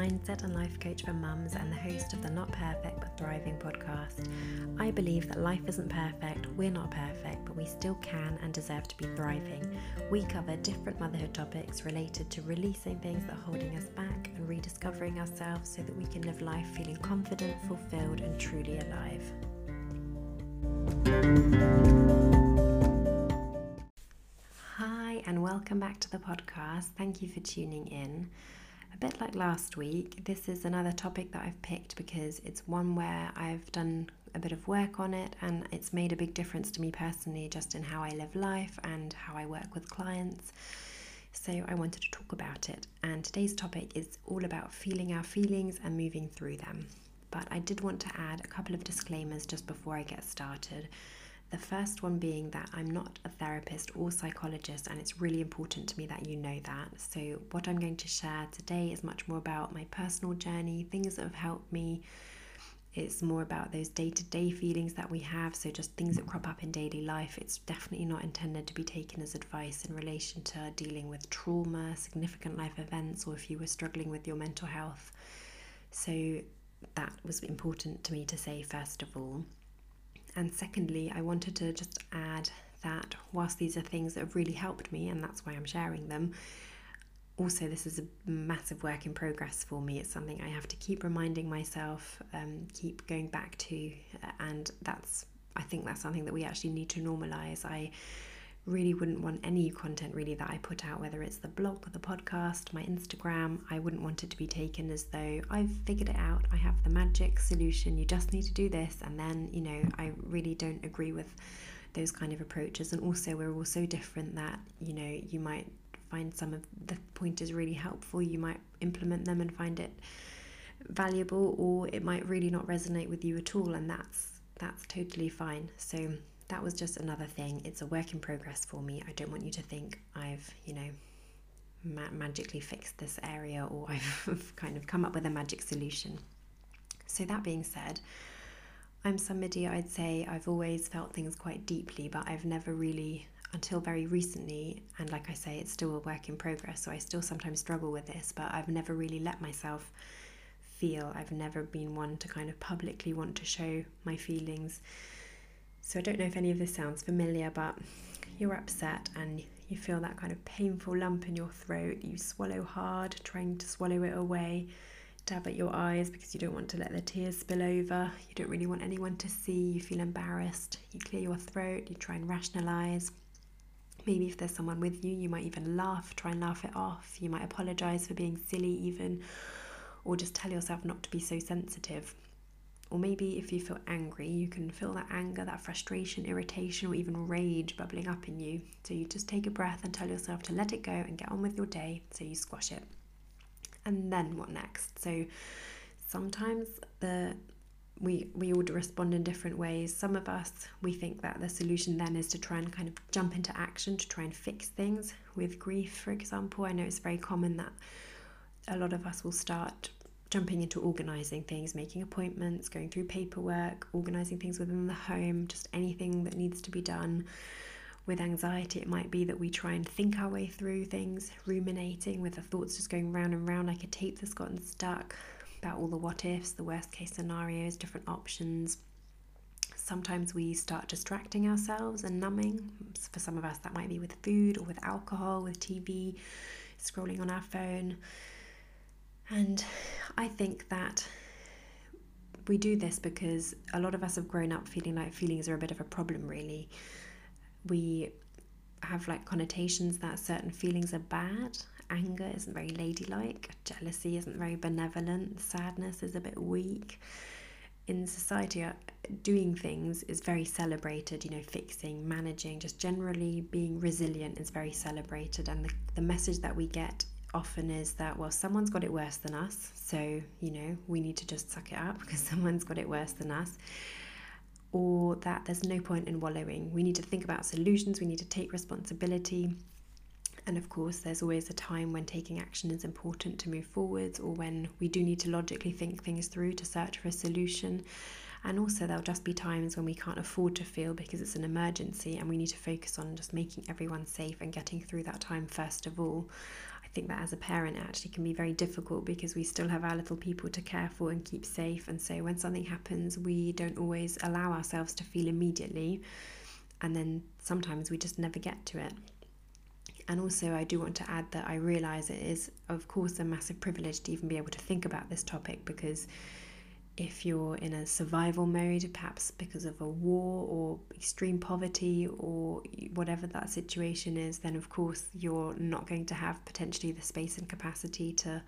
mindset and life coach for mums and the host of the Not Perfect but Thriving podcast. I believe that life isn't perfect, we're not perfect, but we still can and deserve to be thriving. We cover different motherhood topics related to releasing things that are holding us back and rediscovering ourselves so that we can live life feeling confident, fulfilled, and truly alive. Hi, and welcome back to the podcast. Thank you for tuning in. A bit like last week, this is another topic that I've picked because it's one where I've done a bit of work on it and it's made a big difference to me personally, just in how I live life and how I work with clients. So I wanted to talk about it. And today's topic is all about feeling our feelings and moving through them. But I did want to add a couple of disclaimers just before I get started. The first one being that I'm not a therapist or psychologist, and it's really important to me that you know that. So, what I'm going to share today is much more about my personal journey, things that have helped me. It's more about those day to day feelings that we have, so just things that crop up in daily life. It's definitely not intended to be taken as advice in relation to dealing with trauma, significant life events, or if you were struggling with your mental health. So, that was important to me to say first of all. And secondly, I wanted to just add that whilst these are things that have really helped me, and that's why I'm sharing them, also this is a massive work in progress for me. It's something I have to keep reminding myself, um, keep going back to, and that's I think that's something that we actually need to normalize. I really wouldn't want any content really that I put out, whether it's the blog, the podcast, my Instagram, I wouldn't want it to be taken as though I've figured it out, I have the magic solution, you just need to do this. And then, you know, I really don't agree with those kind of approaches. And also, we're all so different that, you know, you might find some of the pointers really helpful, you might implement them and find it valuable, or it might really not resonate with you at all. And that's that's totally fine. So that was just another thing. It's a work in progress for me. I don't want you to think I've, you know, ma- magically fixed this area or I've kind of come up with a magic solution. So, that being said, I'm somebody I'd say I've always felt things quite deeply, but I've never really, until very recently, and like I say, it's still a work in progress, so I still sometimes struggle with this, but I've never really let myself feel. I've never been one to kind of publicly want to show my feelings so I don't know if any of this sounds familiar, but you're upset and you feel that kind of painful lump in your throat. You swallow hard, trying to swallow it away. Dab at your eyes because you don't want to let the tears spill over. You don't really want anyone to see. You feel embarrassed. You clear your throat. You try and rationalize. Maybe if there's someone with you, you might even laugh, try and laugh it off. You might apologize for being silly, even, or just tell yourself not to be so sensitive. Or maybe if you feel angry, you can feel that anger, that frustration, irritation, or even rage bubbling up in you. So you just take a breath and tell yourself to let it go and get on with your day. So you squash it. And then what next? So sometimes the we we all respond in different ways. Some of us we think that the solution then is to try and kind of jump into action to try and fix things with grief, for example. I know it's very common that a lot of us will start jumping into organizing things, making appointments, going through paperwork, organizing things within the home, just anything that needs to be done. With anxiety, it might be that we try and think our way through things, ruminating with the thoughts just going round and round like a tape that's gotten stuck about all the what ifs, the worst case scenarios, different options. Sometimes we start distracting ourselves and numbing. For some of us, that might be with food or with alcohol, with TV, scrolling on our phone. And I think that we do this because a lot of us have grown up feeling like feelings are a bit of a problem, really. We have like connotations that certain feelings are bad. Anger isn't very ladylike, jealousy isn't very benevolent, sadness is a bit weak. In society, uh, doing things is very celebrated, you know, fixing, managing, just generally being resilient is very celebrated. And the, the message that we get often is that, well, someone's got it worse than us, so, you know, we need to just suck it up because someone's got it worse than us. Or that there's no point in wallowing. We need to think about solutions, we need to take responsibility. And of course, there's always a time when taking action is important to move forwards, or when we do need to logically think things through to search for a solution. And also, there'll just be times when we can't afford to feel because it's an emergency and we need to focus on just making everyone safe and getting through that time first of all think that as a parent, actually can be very difficult because we still have our little people to care for and keep safe. And so when something happens, we don't always allow ourselves to feel immediately. And then sometimes we just never get to it. And also, I do want to add that I realize it is, of course, a massive privilege to even be able to think about this topic because if you're in a survival mode, perhaps because of a war or extreme poverty or whatever that situation is, then of course you're not going to have potentially the space and capacity to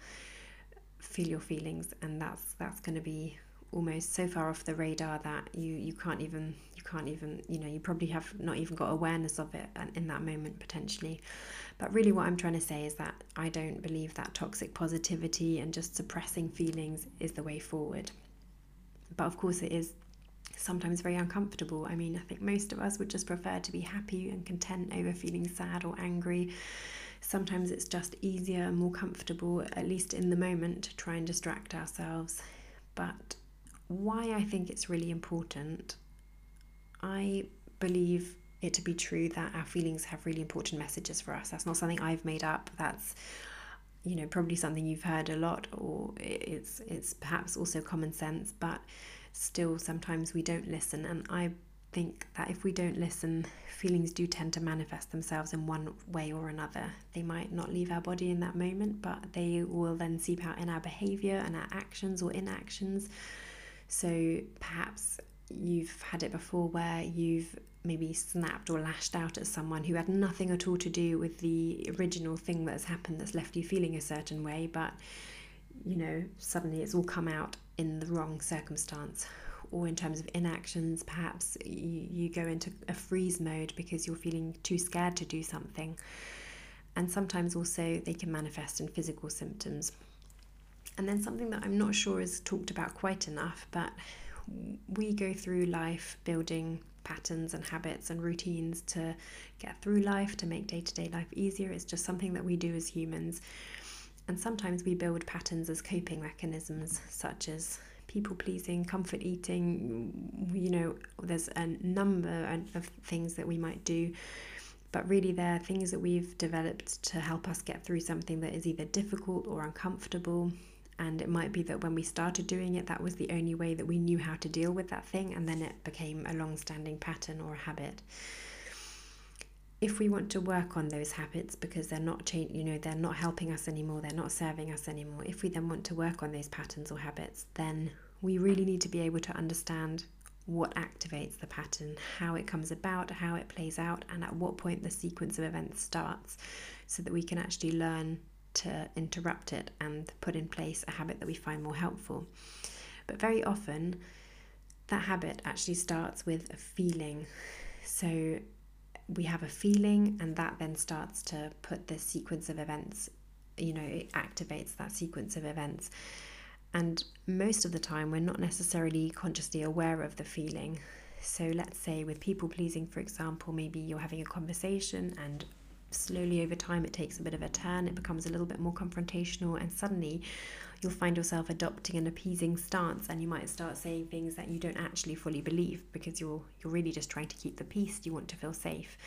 feel your feelings, and that's that's going to be almost so far off the radar that you you can't even you can't even you know you probably have not even got awareness of it in that moment potentially. But really what i'm trying to say is that i don't believe that toxic positivity and just suppressing feelings is the way forward but of course, it is sometimes very uncomfortable. I mean, I think most of us would just prefer to be happy and content over feeling sad or angry. Sometimes it's just easier and more comfortable, at least in the moment, to try and distract ourselves. But why I think it's really important, I believe it to be true that our feelings have really important messages for us. That's not something I've made up. That's you know probably something you've heard a lot or it's it's perhaps also common sense but still sometimes we don't listen. And i think that if we don't listen feelings do tend to manifest themselves in one way or another. They might not leave our body in that moment but they will then seep out in our behavior and our actions or inactions. So perhaps you've had it before where you've maybe snapped or lashed out at someone who had nothing at all to do with the original thing that has happened that's left you feeling a certain way, but you know, suddenly it's all come out in the wrong circumstance. Or in terms of inactions, perhaps you, you go into a freeze mode because you're feeling too scared to do something. And sometimes also they can manifest in physical symptoms. And then something that I'm not sure is talked about quite enough, but we go through life building patterns and habits and routines to get through life, to make day to day life easier. It's just something that we do as humans. And sometimes we build patterns as coping mechanisms, such as people pleasing, comfort eating. You know, there's a number of things that we might do. But really, they're things that we've developed to help us get through something that is either difficult or uncomfortable and it might be that when we started doing it, that was the only way that we knew how to deal with that thing, and then it became a long standing pattern or a habit. If we want to work on those habits because they're not change, you know, they're not helping us anymore, they're not serving us anymore. If we then want to work on those patterns or habits, then we really need to be able to understand what activates the pattern, how it comes about, how it plays out, and at what point the sequence of events starts, so that we can actually learn to interrupt it and put in place a habit that we find more helpful. But very often, that habit actually starts with a feeling. So we have a feeling, and that then starts to put this sequence of events, you know, it activates that sequence of events. And most of the time, we're not necessarily consciously aware of the feeling. So, let's say with people pleasing, for example, maybe you're having a conversation and slowly over time it takes a bit of a turn, it becomes a little bit more confrontational, and suddenly you'll find yourself adopting an appeasing stance and you might start saying things that you don't actually fully believe because you're you're really just trying to keep the peace, you want to feel safe.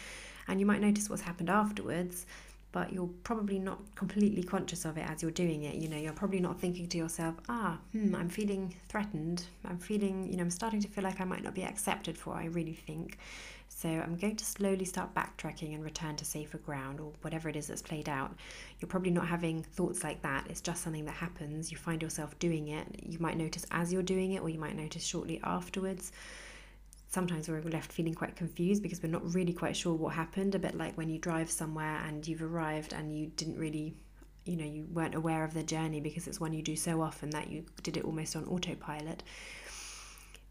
And you might notice what's happened afterwards, but you're probably not completely conscious of it as you're doing it. You know, you're probably not thinking to yourself, ah, hmm, I'm feeling threatened. I'm feeling, you know, I'm starting to feel like I might not be accepted for what I really think. So I'm going to slowly start backtracking and return to safer ground or whatever it is that's played out. You're probably not having thoughts like that. It's just something that happens. You find yourself doing it. You might notice as you're doing it, or you might notice shortly afterwards. Sometimes we're left feeling quite confused because we're not really quite sure what happened. A bit like when you drive somewhere and you've arrived and you didn't really you know you weren't aware of the journey because it's one you do so often that you did it almost on autopilot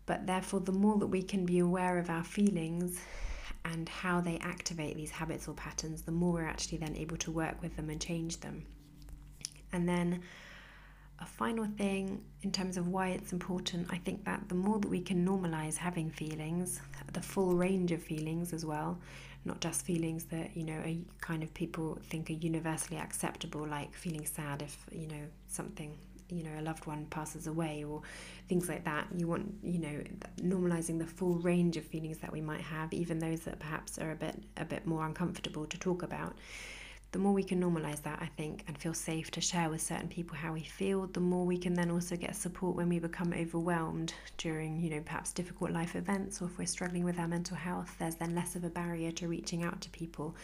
but therefore, the more that we can be aware of our feelings and how they activate these habits or patterns, the more we're actually then able to work with them and change them. And then, a final thing in terms of why it's important, I think that the more that we can normalize having feelings, the full range of feelings as well, not just feelings that you know are kind of people think are universally acceptable, like feeling sad if you know something you know a loved one passes away or things like that you want you know normalizing the full range of feelings that we might have even those that perhaps are a bit a bit more uncomfortable to talk about the more we can normalize that, I think, and feel safe to share with certain people how we feel, the more we can then also get support when we become overwhelmed during, you know, perhaps difficult life events or if we're struggling with our mental health, there's then less of a barrier to reaching out to people.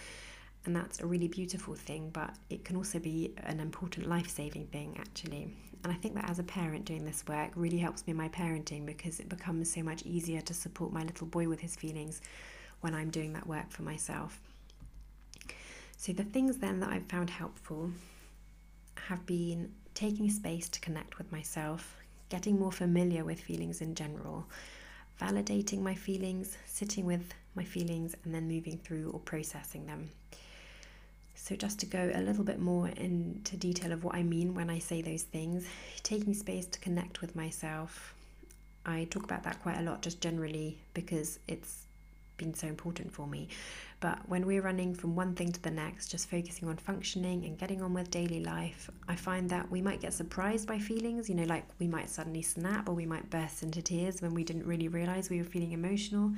And that's a really beautiful thing, but it can also be an important life saving thing, actually. And I think that as a parent doing this work really helps me in my parenting because it becomes so much easier to support my little boy with his feelings when I'm doing that work for myself. So, the things then that I've found helpful have been taking space to connect with myself, getting more familiar with feelings in general, validating my feelings, sitting with my feelings, and then moving through or processing them. So, just to go a little bit more into detail of what I mean when I say those things, taking space to connect with myself. I talk about that quite a lot just generally because it's been so important for me. But when we're running from one thing to the next, just focusing on functioning and getting on with daily life, I find that we might get surprised by feelings, you know, like we might suddenly snap or we might burst into tears when we didn't really realize we were feeling emotional.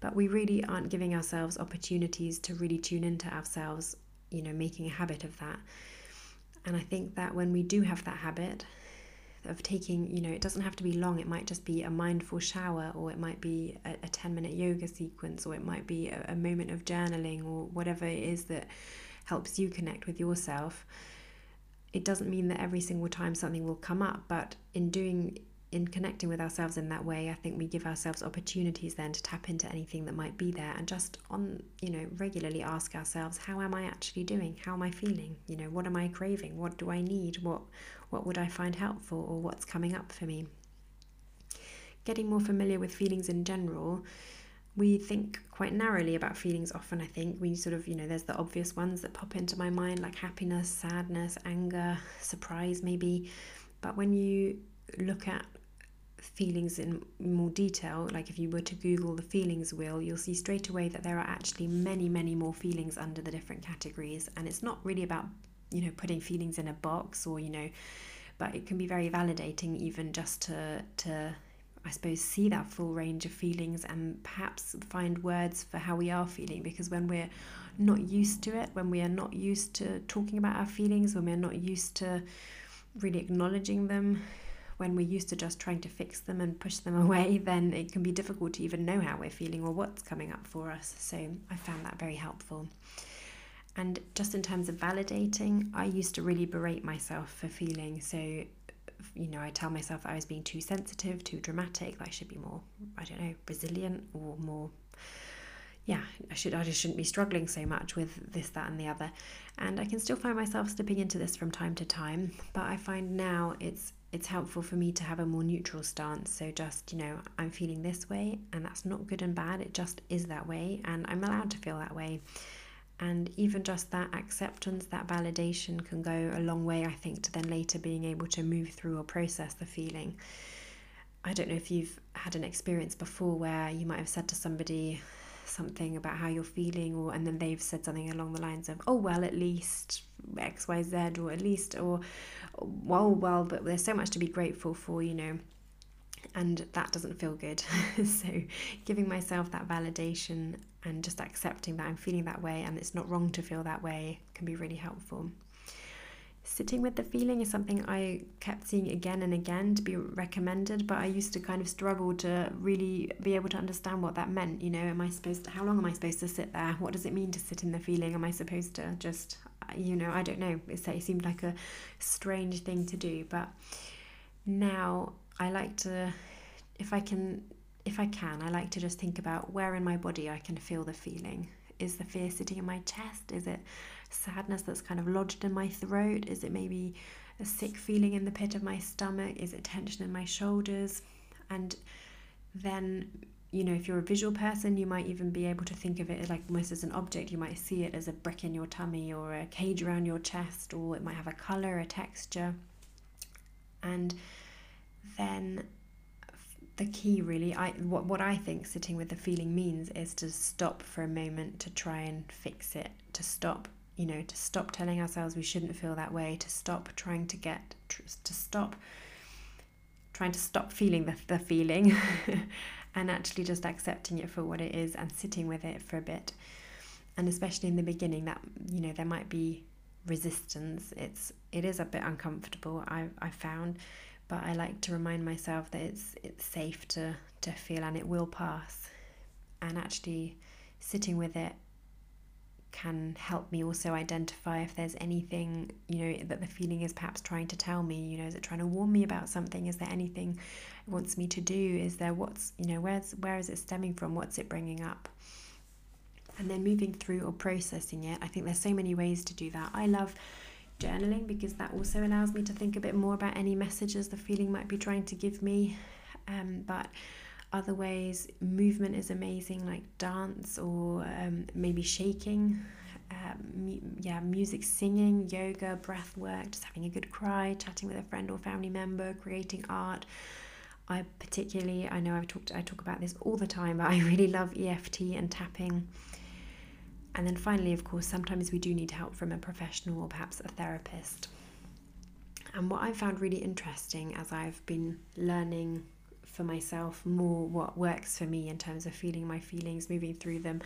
But we really aren't giving ourselves opportunities to really tune into ourselves, you know, making a habit of that. And I think that when we do have that habit, of taking, you know, it doesn't have to be long. It might just be a mindful shower, or it might be a, a 10 minute yoga sequence, or it might be a, a moment of journaling, or whatever it is that helps you connect with yourself. It doesn't mean that every single time something will come up, but in doing in connecting with ourselves in that way, I think we give ourselves opportunities then to tap into anything that might be there and just on, you know, regularly ask ourselves, how am I actually doing? How am I feeling? You know, what am I craving? What do I need? What what would I find helpful or what's coming up for me? Getting more familiar with feelings in general, we think quite narrowly about feelings often, I think. We sort of, you know, there's the obvious ones that pop into my mind like happiness, sadness, anger, surprise, maybe. But when you look at feelings in more detail, like if you were to Google the feelings wheel, you'll see straight away that there are actually many, many more feelings under the different categories. And it's not really about you know putting feelings in a box or you know but it can be very validating even just to to I suppose see that full range of feelings and perhaps find words for how we are feeling because when we're not used to it when we are not used to talking about our feelings when we're not used to really acknowledging them when we're used to just trying to fix them and push them away then it can be difficult to even know how we're feeling or what's coming up for us so I found that very helpful and just in terms of validating, I used to really berate myself for feeling so you know, I tell myself I was being too sensitive, too dramatic, I should be more, I don't know, resilient or more yeah, I should I just shouldn't be struggling so much with this, that and the other. And I can still find myself slipping into this from time to time, but I find now it's it's helpful for me to have a more neutral stance. So just, you know, I'm feeling this way and that's not good and bad, it just is that way and I'm allowed to feel that way. And even just that acceptance, that validation can go a long way, I think, to then later being able to move through or process the feeling. I don't know if you've had an experience before where you might have said to somebody something about how you're feeling, or and then they've said something along the lines of, "Oh well, at least X, Y, Z," or at least, or well, well, but there's so much to be grateful for, you know and that doesn't feel good. so, giving myself that validation and just accepting that I'm feeling that way and it's not wrong to feel that way can be really helpful. Sitting with the feeling is something I kept seeing again and again to be recommended, but I used to kind of struggle to really be able to understand what that meant. You know, am I supposed to, how long am I supposed to sit there? What does it mean to sit in the feeling? Am I supposed to just, you know, I don't know. It, seemed like a strange thing to do, but now I like to, if I can, if I can, I like to just think about where in my body I can feel the feeling. Is the fear sitting in my chest? Is it sadness that's kind of lodged in my throat? Is it maybe a sick feeling in the pit of my stomach? Is it tension in my shoulders? And then, you know, if you're a visual person, you might even be able to think of it like almost as an object. You might see it as a brick in your tummy or a cage around your chest, or it might have a color, a texture. And then the key really i what, what i think sitting with the feeling means is to stop for a moment to try and fix it to stop you know to stop telling ourselves we shouldn't feel that way to stop trying to get to stop trying to stop feeling the, the feeling and actually just accepting it for what it is and sitting with it for a bit and especially in the beginning, that you know there might be resistance. It's it is a bit uncomfortable. I I found, but I like to remind myself that it's it's safe to to feel and it will pass, and actually sitting with it can help me also identify if there's anything you know that the feeling is perhaps trying to tell me you know is it trying to warn me about something? Is there anything it wants me to do? Is there what's you know where's where is it stemming from? What's it bringing up? And then moving through or processing it i think there's so many ways to do that. I love journaling because that also allows me to think a bit more about any messages the feeling might be trying to give me. Um, but other ways, movement is amazing, like dance or um, maybe shaking. Um, yeah, music, singing, yoga, breath work, just having a good cry, chatting with a friend or family member, creating art. I particularly, I know I've talked, I talk about this all the time, but I really love EFT and tapping. And then finally, of course, sometimes we do need help from a professional or perhaps a therapist. And what I found really interesting as I've been learning for myself more what works for me in terms of feeling my feelings, moving through them.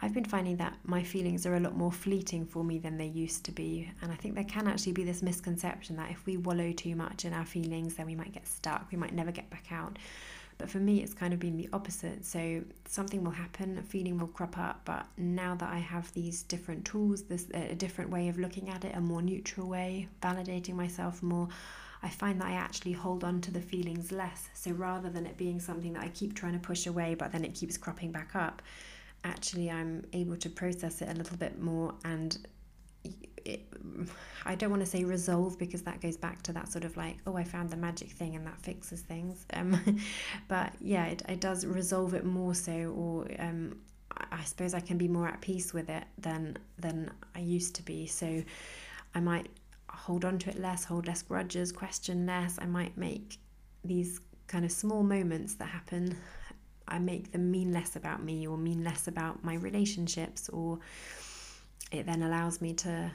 I've been finding that my feelings are a lot more fleeting for me than they used to be. And I think there can actually be this misconception that if we wallow too much in our feelings, then we might get stuck, we might never get back out. But for me, it's kind of been the opposite. So something will happen, a feeling will crop up. But now that I have these different tools, this a different way of looking at it, a more neutral way, validating myself more, I find that I actually hold on to the feelings less. So rather than it being something that I keep trying to push away, but then it keeps cropping back up, actually I'm able to process it a little bit more and it, I don't want to say resolve because that goes back to that sort of like, oh, I found the magic thing and that fixes things. Um, but yeah, it, it does resolve it more so, or um, I suppose I can be more at peace with it than than I used to be. So I might hold on to it less, hold less grudges, question less. I might make these kind of small moments that happen, I make them mean less about me or mean less about my relationships, or it then allows me to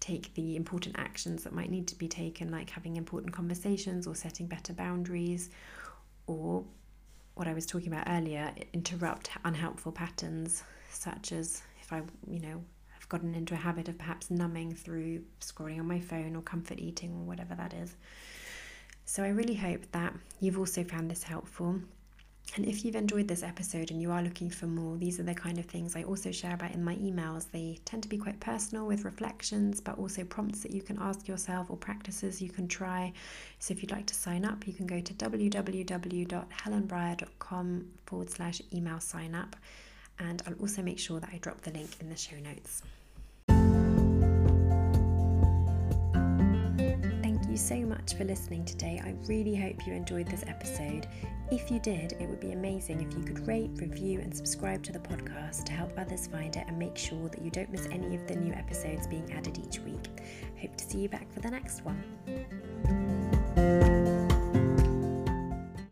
take the important actions that might need to be taken, like having important conversations or setting better boundaries, or what I was talking about earlier, interrupt unhelpful patterns, such as if I, you know, gotten into a habit of perhaps numbing through scrolling on my phone or comfort eating or whatever that is. So I really hope that you've also found this helpful. And if you've enjoyed this episode and you are looking for more, these are the kind of things I also share about in my emails. They tend to be quite personal with reflections, but also prompts that you can ask yourself or practices you can try. So if you'd like to sign up, you can go to www.helenbryer.com forward slash email sign up. And I'll also make sure that I drop the link in the show notes. So much for listening today. I really hope you enjoyed this episode. If you did, it would be amazing if you could rate, review, and subscribe to the podcast to help others find it and make sure that you don't miss any of the new episodes being added each week. Hope to see you back for the next one.